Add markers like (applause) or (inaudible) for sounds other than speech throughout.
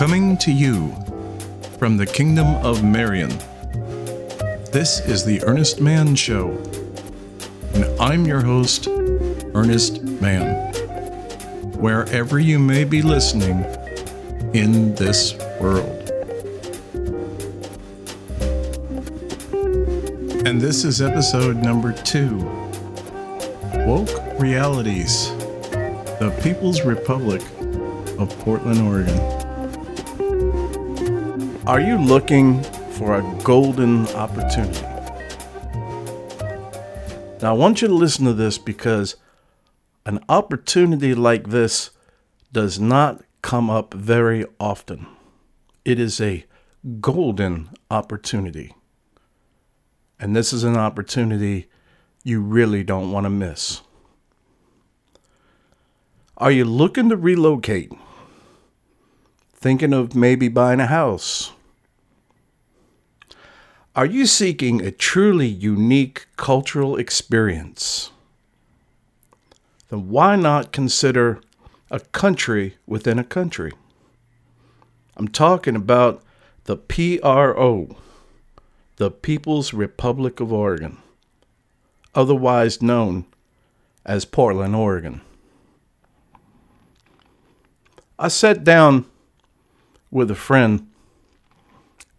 Coming to you from the Kingdom of Marion. This is the Earnest Mann Show, and I'm your host, Earnest Mann. Wherever you may be listening in this world. And this is episode number two Woke Realities, the People's Republic of Portland, Oregon. Are you looking for a golden opportunity? Now, I want you to listen to this because an opportunity like this does not come up very often. It is a golden opportunity. And this is an opportunity you really don't want to miss. Are you looking to relocate? Thinking of maybe buying a house? Are you seeking a truly unique cultural experience? Then why not consider a country within a country? I'm talking about the PRO, the People's Republic of Oregon, otherwise known as Portland, Oregon. I sat down with a friend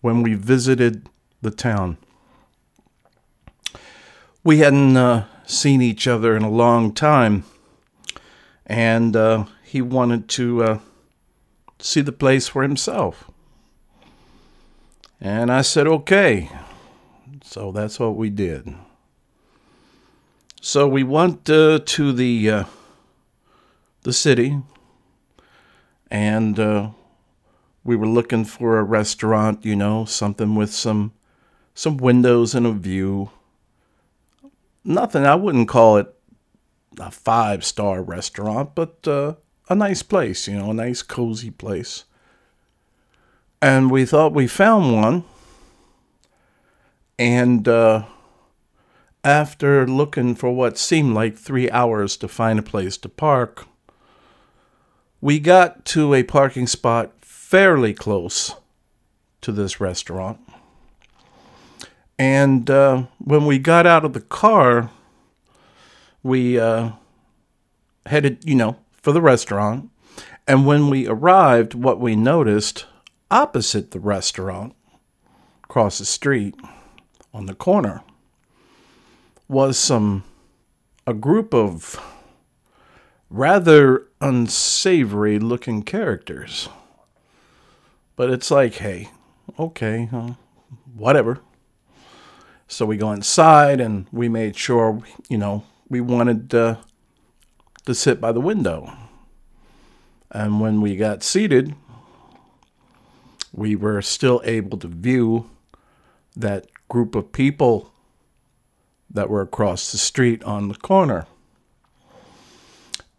when we visited the town. We hadn't uh, seen each other in a long time, and uh, he wanted to uh, see the place for himself. And I said, okay. So that's what we did. So we went uh, to the uh, the city, and uh, we were looking for a restaurant, you know, something with some some windows and a view. Nothing, I wouldn't call it a five star restaurant, but uh, a nice place, you know, a nice cozy place. And we thought we found one. And uh, after looking for what seemed like three hours to find a place to park, we got to a parking spot fairly close to this restaurant. And uh, when we got out of the car, we uh, headed, you know, for the restaurant. And when we arrived, what we noticed opposite the restaurant, across the street on the corner, was some a group of rather unsavory looking characters. But it's like, hey, okay, uh, whatever. So we go inside and we made sure, you know, we wanted uh, to sit by the window. And when we got seated, we were still able to view that group of people that were across the street on the corner.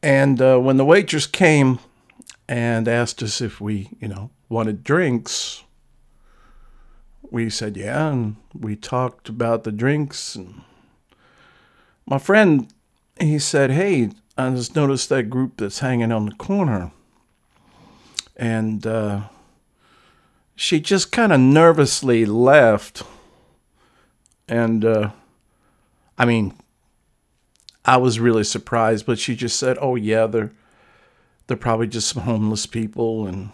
And uh, when the waitress came and asked us if we, you know, wanted drinks, we said, yeah, and we talked about the drinks. And my friend, he said, hey, I just noticed that group that's hanging on the corner. And uh, she just kind of nervously left. And uh, I mean, I was really surprised, but she just said, "Oh yeah, they're they're probably just some homeless people." And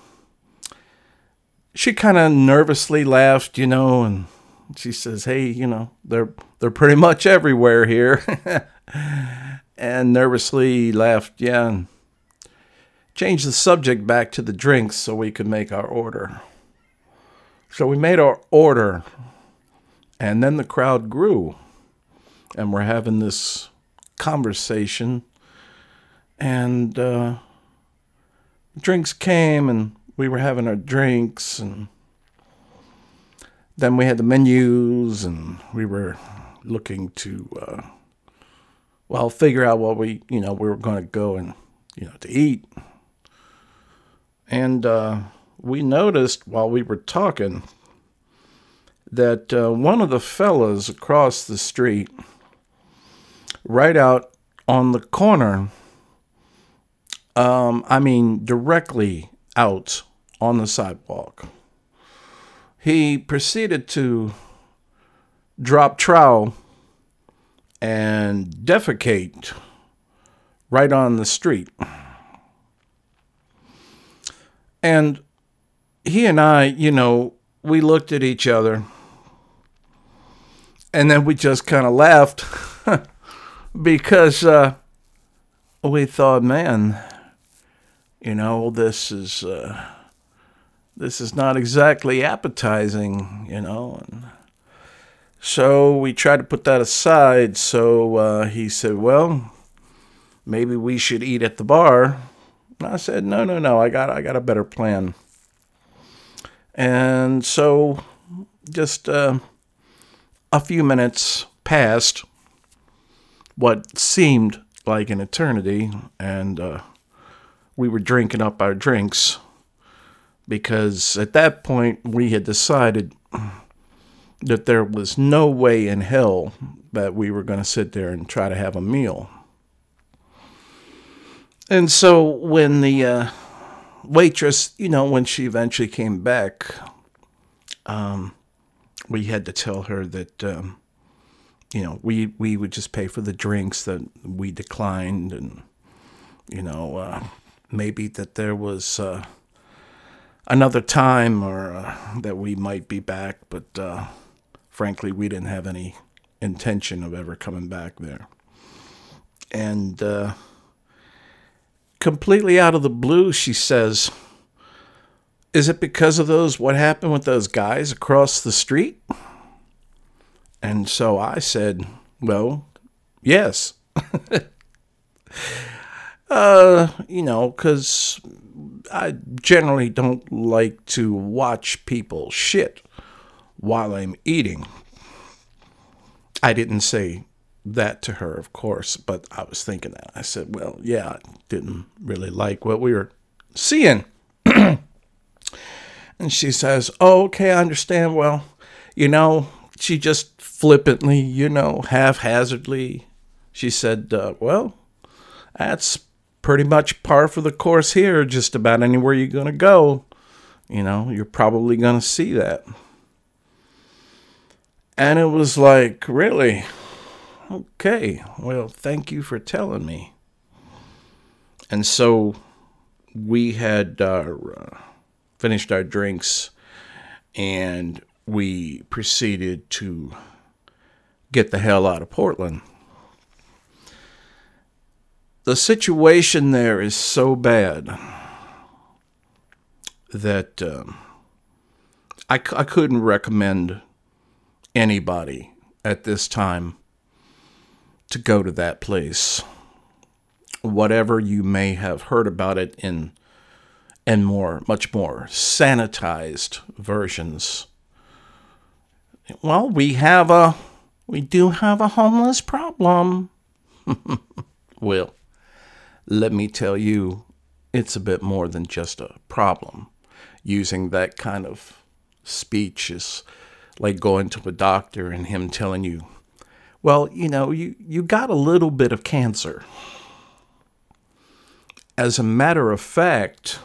she kind of nervously laughed, you know, and she says, "Hey, you know, they're they're pretty much everywhere here." (laughs) and nervously laughed, yeah, and changed the subject back to the drinks so we could make our order. So we made our order, and then the crowd grew, and we're having this conversation, and uh, drinks came, and we were having our drinks and then we had the menus and we were looking to uh, well figure out what we you know we were going to go and you know to eat. And uh, we noticed while we were talking that uh, one of the fellas across the street, right out on the corner, um, I mean, directly out on the sidewalk, he proceeded to drop trowel and defecate right on the street. And he and I, you know, we looked at each other and then we just kind of laughed (laughs) because uh, we thought, man, you know, this is uh, this is not exactly appetizing, you know. And so we tried to put that aside. So uh, he said, well, maybe we should eat at the bar. And I said, no, no, no, I got, I got a better plan. And so just uh, a few minutes passed what seemed like an eternity, and uh, we were drinking up our drinks because at that point we had decided that there was no way in hell that we were going to sit there and try to have a meal. And so when the uh, waitress, you know, when she eventually came back, um, we had to tell her that, um, you know, we, we would just pay for the drinks that we declined and, you know, uh, maybe that there was uh, another time or uh, that we might be back, but uh, frankly, we didn't have any intention of ever coming back there. And, uh, completely out of the blue, she says, Is it because of those, what happened with those guys across the street? And so I said, Well, yes. (laughs) uh, you know, because I generally don't like to watch people shit while I'm eating. I didn't say that to her, of course, but I was thinking that. I said, well, yeah, I didn't really like what we were seeing. And she says, oh, okay, I understand. Well, you know, she just flippantly, you know, haphazardly, she said, uh, well, that's pretty much par for the course here. Just about anywhere you're going to go, you know, you're probably going to see that. And it was like, really? Okay, well, thank you for telling me. And so we had uh, finished our drinks and we proceeded to get the hell out of Portland. The situation there is so bad that um, I, I couldn't recommend anybody at this time to go to that place. Whatever you may have heard about it in and more, much more sanitized versions. Well, we have a, we do have a homeless problem. (laughs) well, let me tell you, it's a bit more than just a problem. Using that kind of speech is like going to a doctor and him telling you well, you know, you, you got a little bit of cancer. As a matter of fact,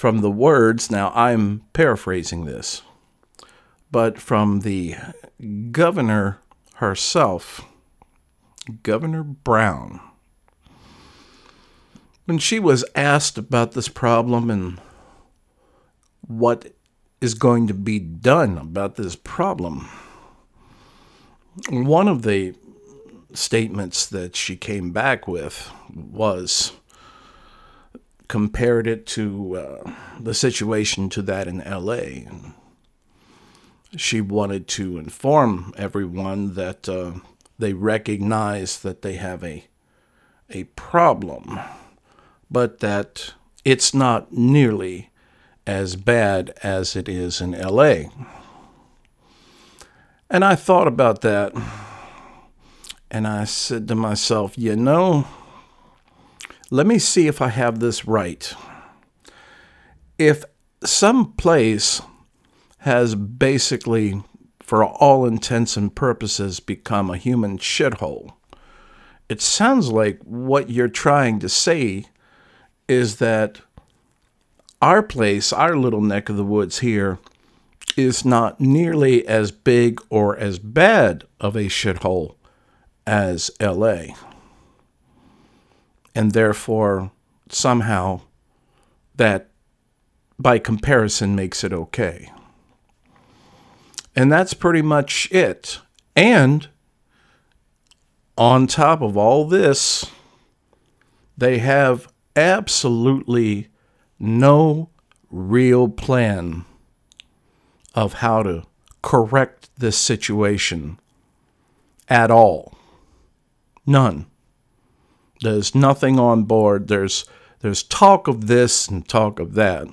from the words, now I'm paraphrasing this, but from the governor herself, Governor Brown, when she was asked about this problem and what is going to be done about this problem, one of the statements that she came back with was compared it to uh, the situation to that in LA. She wanted to inform everyone that uh, they recognize that they have a a problem, but that it's not nearly as bad as it is in LA. And I thought about that. And I said to myself, you know, let me see if I have this right. If some place has basically, for all intents and purposes, become a human shithole. It sounds like what you're trying to say is that our place, our little neck of the woods here, is not nearly as big or as bad of a shithole as LA. And therefore, somehow, that by comparison makes it okay. And that's pretty much it. And on top of all this, they have absolutely no real plan of how to correct this situation at all. None. There's nothing on board. There's there's talk of this and talk of that.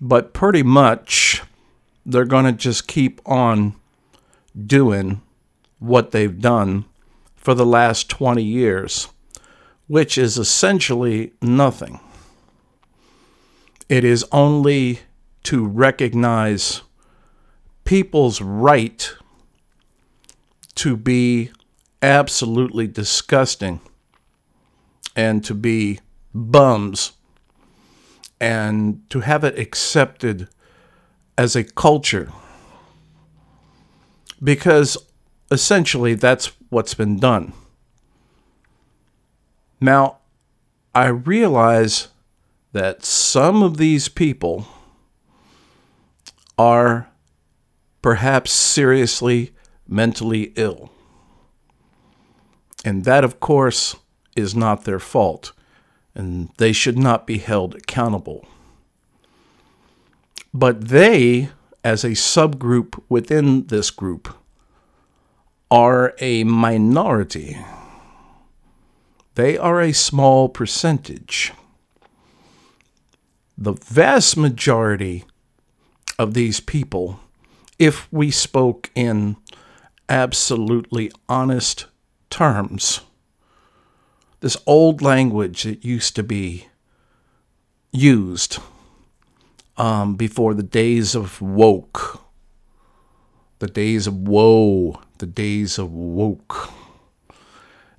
But pretty much they're going to just keep on doing what they've done for the last 20 years, which is essentially nothing. It is only to recognize people's right to be absolutely disgusting and to be bums and to have it accepted as a culture. Because essentially that's what's been done. Now, I realize that some of these people are perhaps seriously mentally ill. And that, of course, is not their fault, and they should not be held accountable. But they, as a subgroup within this group, are a minority. They are a small percentage. The vast majority of these people, if we spoke in absolutely honest terms, this old language that used to be used um, before the days of woke, the days of woe, the days of woke.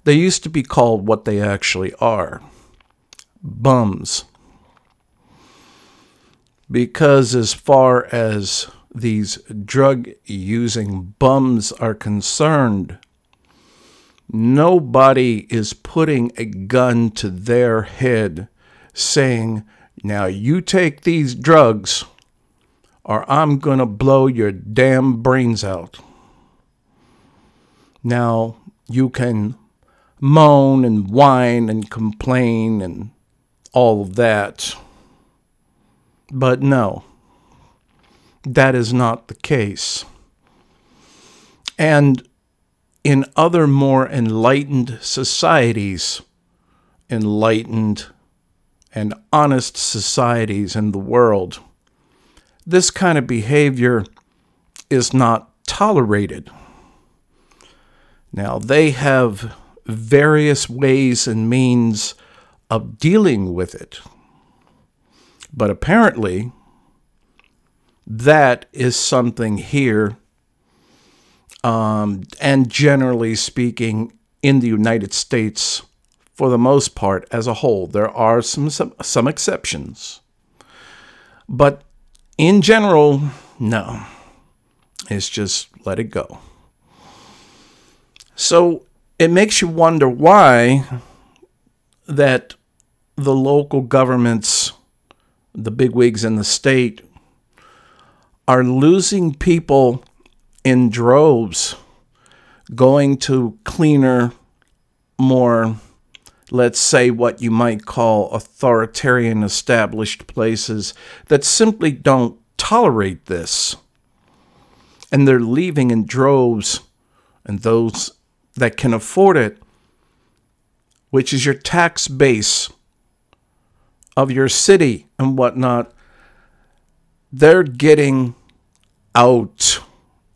They used to be called what they actually are bums. Because, as far as these drug using bums are concerned, Nobody is putting a gun to their head saying, Now you take these drugs or I'm going to blow your damn brains out. Now you can moan and whine and complain and all of that. But no, that is not the case. And in other more enlightened societies, enlightened and honest societies in the world, this kind of behavior is not tolerated. Now, they have various ways and means of dealing with it. But apparently, that is something here um, and generally speaking, in the United States, for the most part, as a whole, there are some, some, some exceptions. But in general, no. It's just let it go. So it makes you wonder why that the local governments, the bigwigs in the state, are losing people in droves going to cleaner, more, let's say, what you might call authoritarian established places that simply don't tolerate this. And they're leaving in droves, and those that can afford it, which is your tax base of your city and whatnot, they're getting out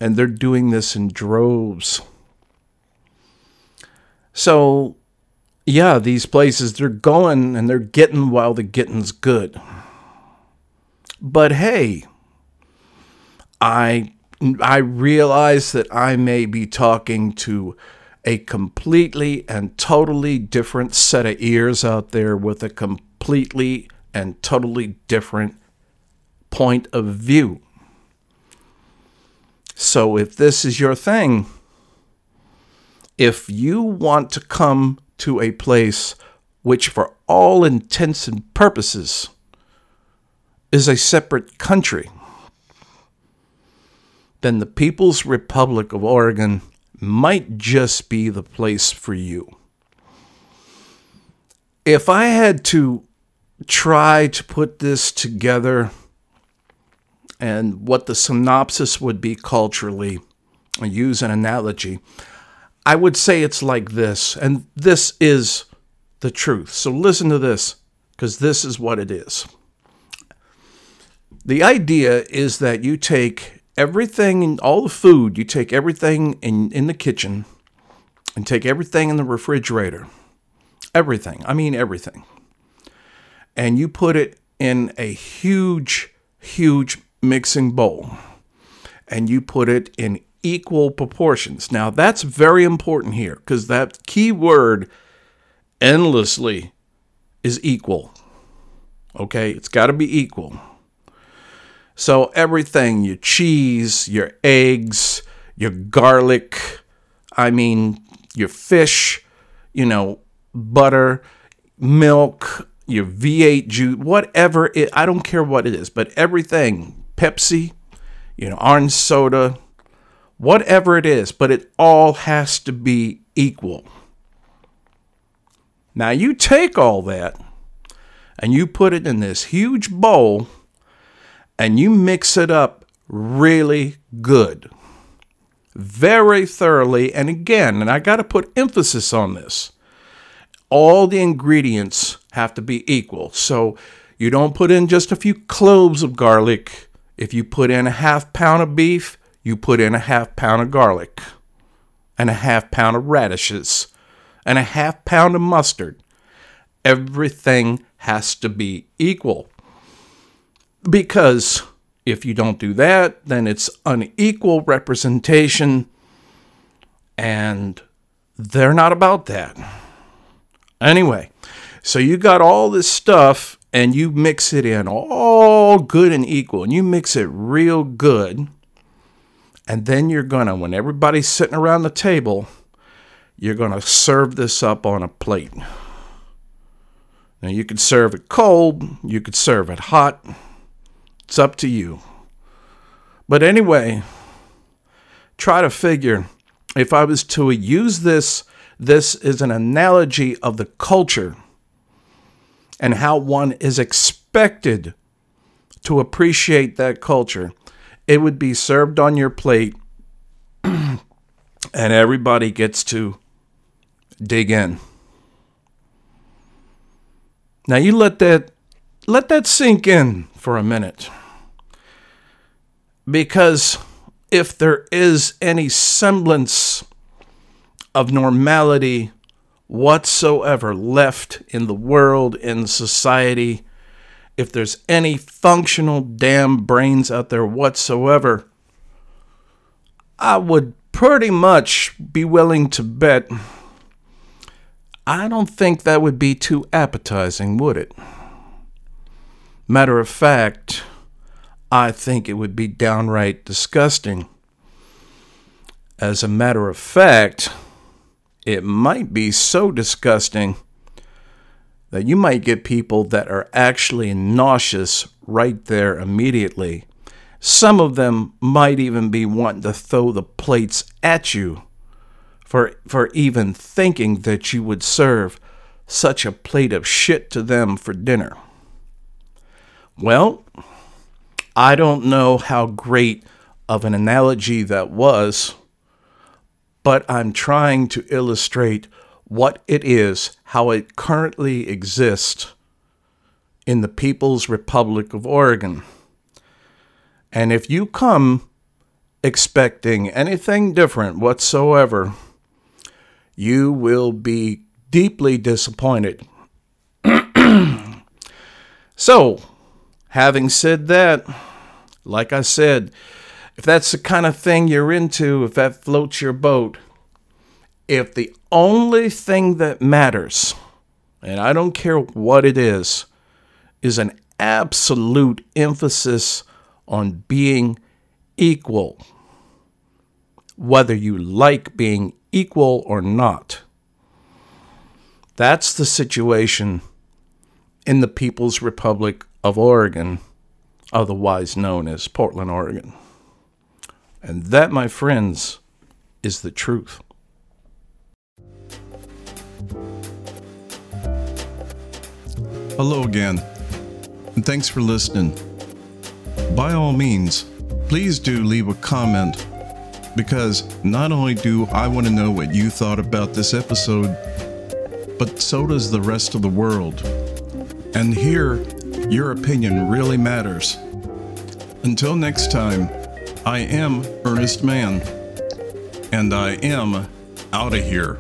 and they're doing this in droves. So, yeah, these places, they're going and they're getting while the getting's good. But hey, I I realize that I may be talking to a completely and totally different set of ears out there with a completely and totally different point of view. So if this is your thing, if you want to come to a place which, for all intents and purposes, is a separate country, then the People's Republic of Oregon might just be the place for you. If I had to try to put this together and what the synopsis would be culturally, and use an analogy, I would say it's like this, and this is the truth. So listen to this, because this is what it is. The idea is that you take everything, all the food, you take everything in, in the kitchen and take everything in the refrigerator. Everything. I mean, everything. And you put it in a huge, huge mixing bowl. And you put it in equal proportions. Now, that's very important here because that key word endlessly is equal. Okay, it's got to be equal. So, everything your cheese, your eggs, your garlic, I mean, your fish, you know, butter, milk, your V8 juice, whatever it, I don't care what it is, but everything, Pepsi, you know, orange soda, whatever it is, but it all has to be equal. Now you take all that and you put it in this huge bowl and you mix it up really good. Very thoroughly. And again, and I got to put emphasis on this all the ingredients have to be equal. So you don't put in just a few cloves of garlic. If you put in a half pound of beef, you put in a half pound of garlic and a half pound of radishes and a half pound of mustard. Everything has to be equal. Because if you don't do that, then it's unequal representation, and they're not about that. Anyway, so you got all this stuff and you mix it in all good and equal, and you mix it real good and then you're going to, when everybody's sitting around the table, you're going to serve this up on a plate. Now, you could serve it cold, you could serve it hot. It's up to you. But anyway, try to figure if I was to use this, this is an analogy of the culture and how one is expected to appreciate that culture it would be served on your plate (clears throat) and everybody gets to dig in. Now you let that let that sink in for a minute. Because if there is any semblance of normality whatsoever left in the world, in society, if there's any functional damn brains out there whatsoever, I would pretty much be willing to bet. I don't think that would be too appetizing, would it? Matter of fact, I think it would be downright disgusting. As a matter of fact, it might be so disgusting that you might get people that are actually nauseous right there immediately. Some of them might even be wanting to throw the plates at you for, for even thinking that you would serve such a plate of shit to them for dinner. Well, I don't know how great of an analogy that was, but I'm trying to illustrate what it is, how it currently exists in the People's Republic of Oregon. And if you come expecting anything different whatsoever, you will be deeply disappointed. (clears throat) so, having said that, like I said, if that's the kind of thing you're into, if that floats your boat, if the only thing that matters, and I don't care what it is, is an absolute emphasis on being equal, whether you like being equal or not. That's the situation in the People's Republic of Oregon, otherwise known as Portland, Oregon. And that, my friends, is the truth. Hello again, and thanks for listening. By all means, please do leave a comment because not only do I want to know what you thought about this episode, but so does the rest of the world. And here, your opinion really matters. Until next time, I am Earnest Mann, and I am out of here.